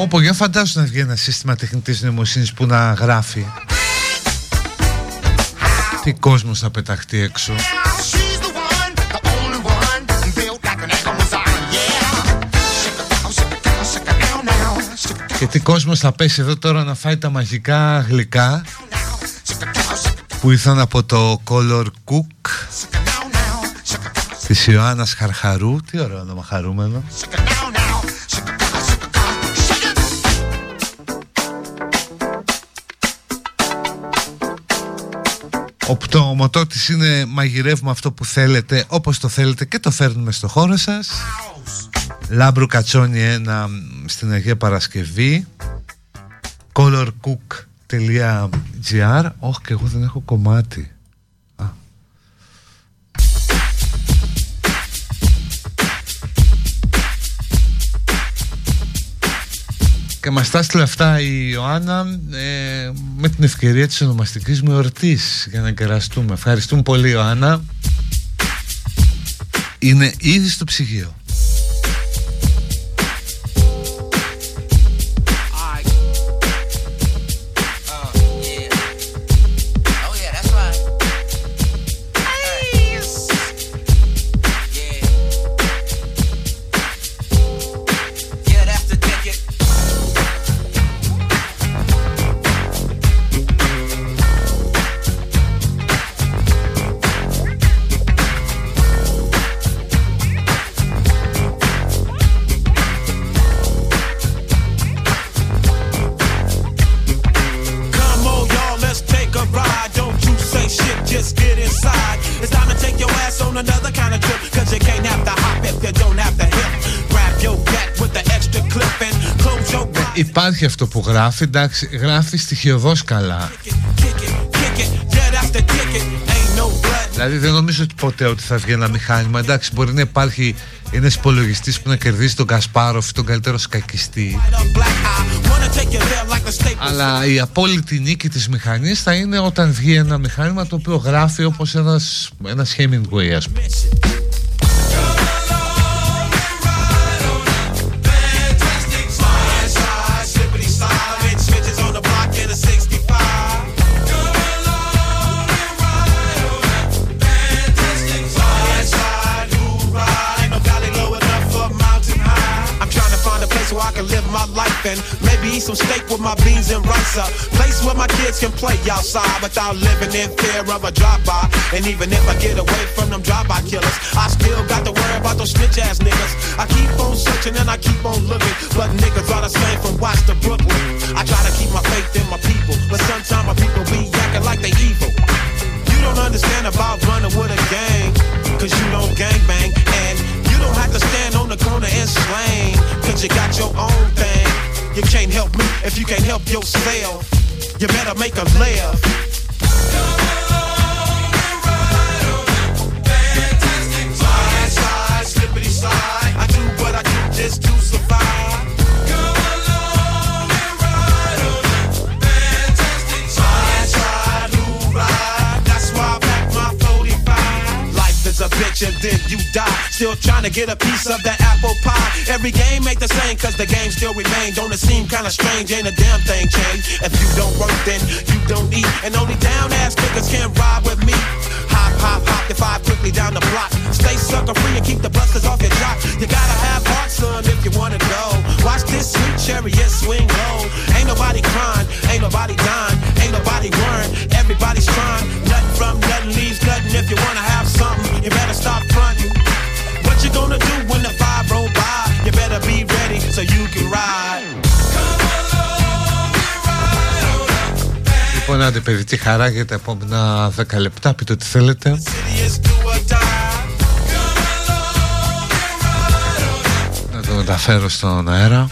Πω για φαντάσου να βγει ένα σύστημα τεχνητής νοημοσύνης που να γράφει. Τι κόσμος θα πεταχτεί έξω. Και τι κόσμος θα πέσει εδώ τώρα να φάει τα μαγικά γλυκά
που ήρθαν από το Color Cook της Ιωάννας Χαρχαρού. Τι ωραίο όνομα χαρούμενο Ο πτωματότης είναι μαγειρεύουμε αυτό που θέλετε όπως το θέλετε και το φέρνουμε στο χώρο σας. Λάμπρου Κατσόνι ένα στην Αγία Παρασκευή. Colorcook.gr Όχι και εγώ δεν έχω κομμάτι Και μας τα έστειλε αυτά η Ιωάννα ε, με την ευκαιρία της ονομαστικής μου εορτής για να κεραστούμε. Ευχαριστούμε πολύ Ιωάννα. Είναι ήδη στο ψυγείο. Υπάρχει αυτό που γράφει, εντάξει, γράφει στοιχειοδός καλά. Δηλαδή δεν νομίζω ότι ποτέ ότι θα βγει ένα μηχάνημα. Εντάξει, μπορεί να υπάρχει ένα υπολογιστής που να κερδίσει τον Κασπάροφ, τον καλύτερο σκακιστή. Αλλά η απόλυτη νίκη της μηχανής θα είναι όταν βγει ένα μηχάνημα το οποίο γράφει όπως ένας, ένας Hemingway ας πούμε. Kids can play outside without living in fear of a drive-by. And even if I get away from them drive-by killers, I still got to worry about those snitch ass niggas. I keep on searching and I keep on looking, but niggas are the same from Watts to Brooklyn. I try to keep my faith in my people, but sometimes my people be acting like they evil. You don't understand about running with a gang, cause you don't gang bang, and you don't have to stand on the corner and slang, cause you got your own thing. You can't help me if you can't help yourself. You better make a laugh. I do what I do just to survive. And then you die. Still trying to get a piece of that apple pie. Every game ain't the same, cause the game still remains. Don't it seem kinda strange? Ain't a damn thing changed. If you don't work, then you don't eat. And only down ass niggas can ride with me. Hop, hop, if I quickly down the block. Stay sucker free and keep the busters off your jock. You gotta have heart, son, if you wanna go. Watch this sweet chariot swing low. Ain't nobody crying, ain't nobody dying, ain't nobody worrying. Everybody's trying. Nothing from nothing leaves nothing. If you wanna have something, you better stop fronting. What you gonna do when the five roll by? You better be ready so you can ride. Λοιπόν, άντε παιδί, τι χαρά για τα επόμενα 10 λεπτά. Πείτε ό,τι θέλετε. Να το μεταφέρω στον αέρα.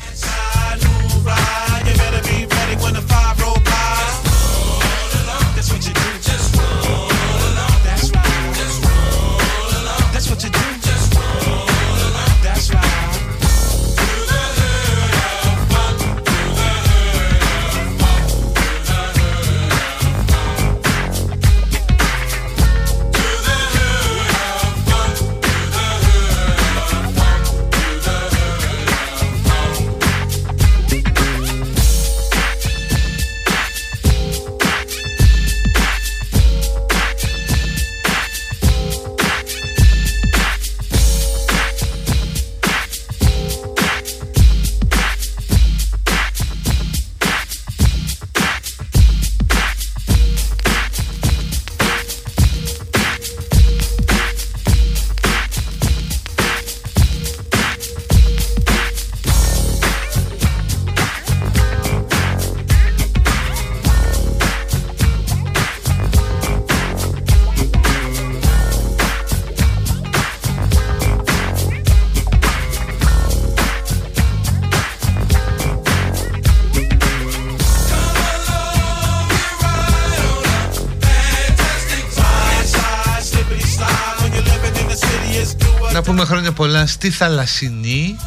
Πούμε χρόνια πολλά στη Θαλασσινή.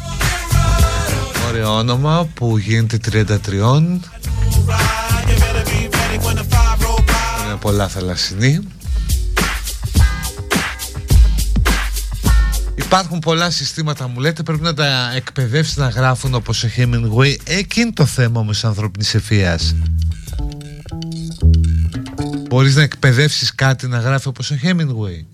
Ωραίο όνομα που γίνεται 33 Είναι πολλά Θαλασσινή. Υπάρχουν πολλά συστήματα μου λέτε. Πρέπει να τα εκπαιδεύσεις να γράφουν όπως ο Hemingway. Εκείνη το θέμα όμως ανθρώπινης ευφυίας Μπορείς να εκπαιδεύσεις κάτι να γράφει όπως ο Hemingway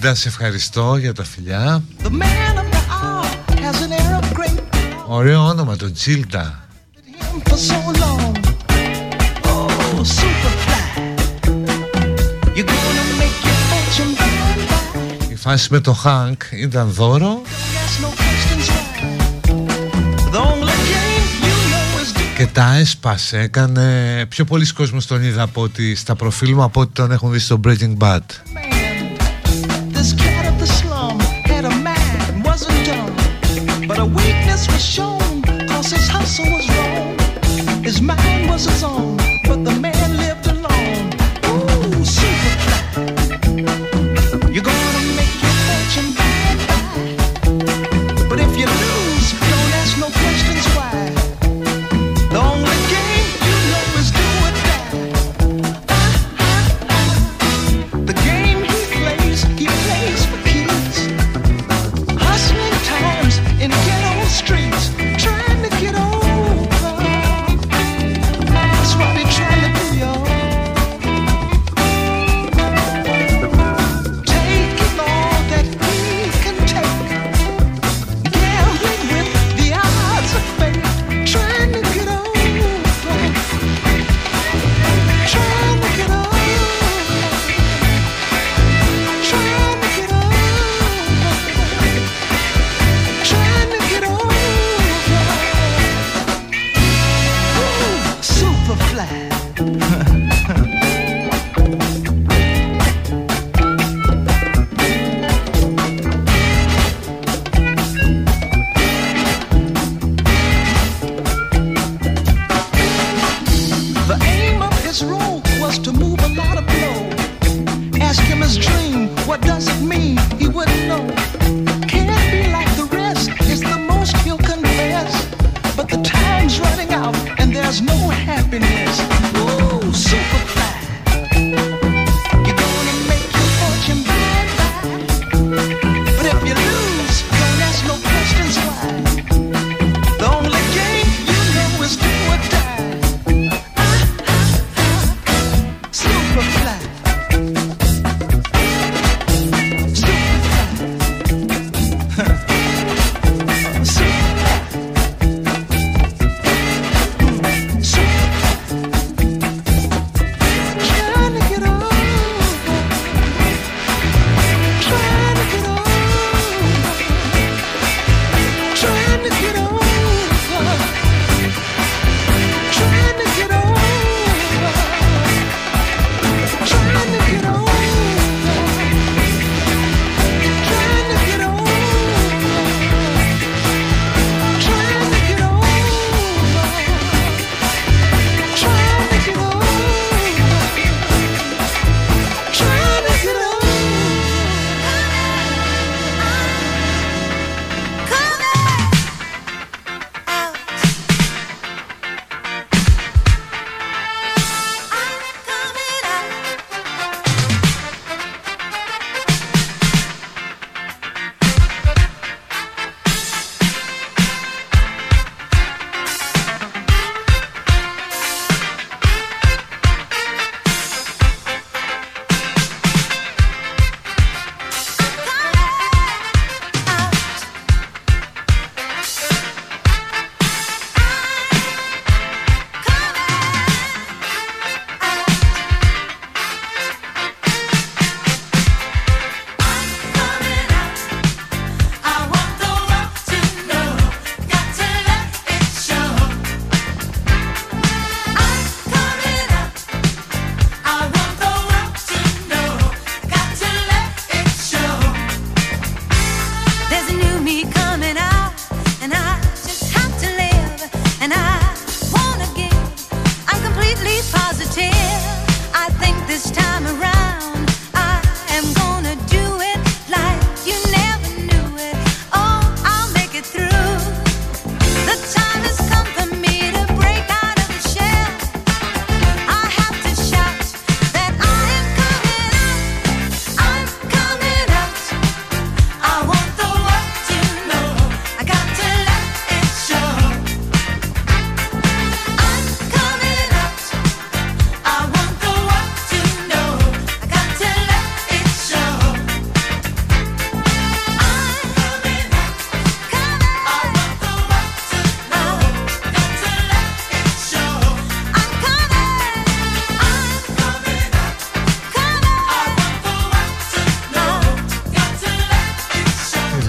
Τζίλντα, σε ευχαριστώ για τα φιλιά. Ωραίο όνομα το Τζίλντα. Η φάση με το Χάνκ ήταν δώρο. Και τα έσπασε έκανε πιο πολλοί κόσμος τον είδα από ότι στα προφίλ μου από ότι τον έχουν δει στο Breaking Bad and there's no happiness.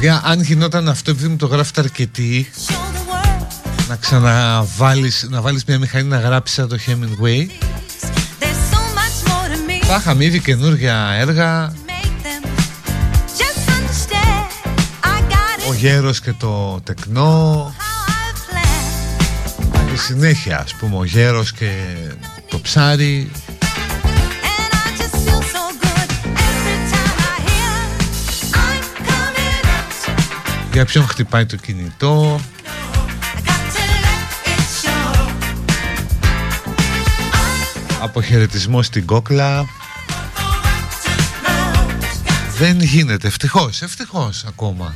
Παιδιά, αν γινόταν αυτό επειδή μου το γράφετε αρκετοί να ξαναβάλεις να βάλεις μια μηχανή να γράψεις σαν το Hemingway. Θα είχαμε ήδη καινούργια έργα. Ο Γέρος και το Τεκνό. Στη συνέχεια ας πούμε ο Γέρος και το Ψάρι Για ποιον χτυπάει το κινητό; Αποχαιρετισμό στην κόκλα. Δεν γίνεται. Ευτυχώς, ευτυχώς ακόμα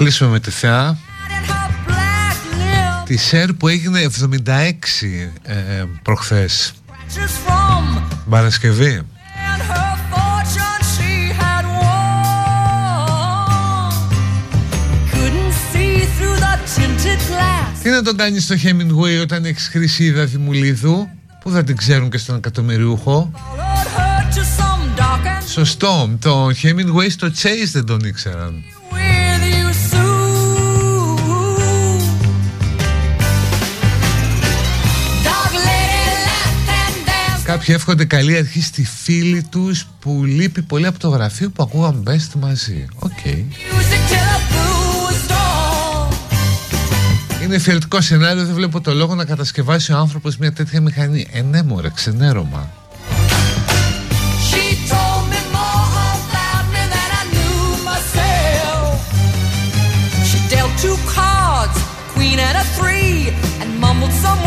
κλείσουμε με τη Θεά. Τη ΣΕΡ που έγινε 76 ε, προχθές. Παρασκευή. Τι να τον κάνεις στο Hemingway όταν έχεις χρυσή είδα Δημουλίδου Πού θα την ξέρουν και στον εκατομμυριούχο; Σωστό, το Hemingway στο Chase δεν τον ήξεραν Κάποιοι εύχονται καλή αρχή στη φίλη τους που λείπει πολύ από το γραφείο που ακούγαν best μαζί. OK. Okay. Είναι εφιαλτικό σενάριο, δεν βλέπω το λόγο να κατασκευάσει ο άνθρωπος μια τέτοια μηχανή. Ε, ναι μωρέ, ξενέρωμα. two cards, queen and a three, and mumbled some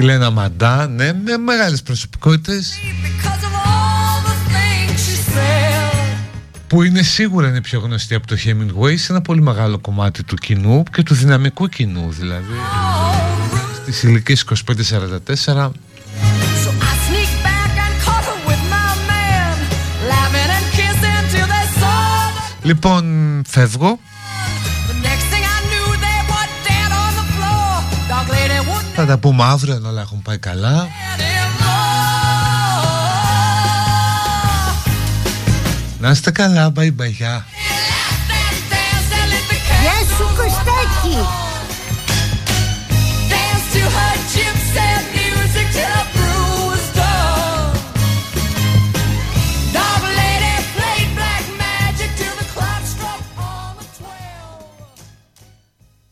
τη Λένα Μαντά, ναι, με μεγάλες προσωπικότητες. Που είναι σίγουρα είναι πιο γνωστή από το Hemingway σε ένα πολύ μεγάλο κομμάτι του κοινού και του δυναμικού κοινού δηλαδή. Στις ηλικίες 25-44 Λοιπόν, φεύγω. Θα τα πούμε αύριο αν όλα έχουν πάει καλά. Να είστε καλά, bye bye.
Γεια σου Κωστάκη.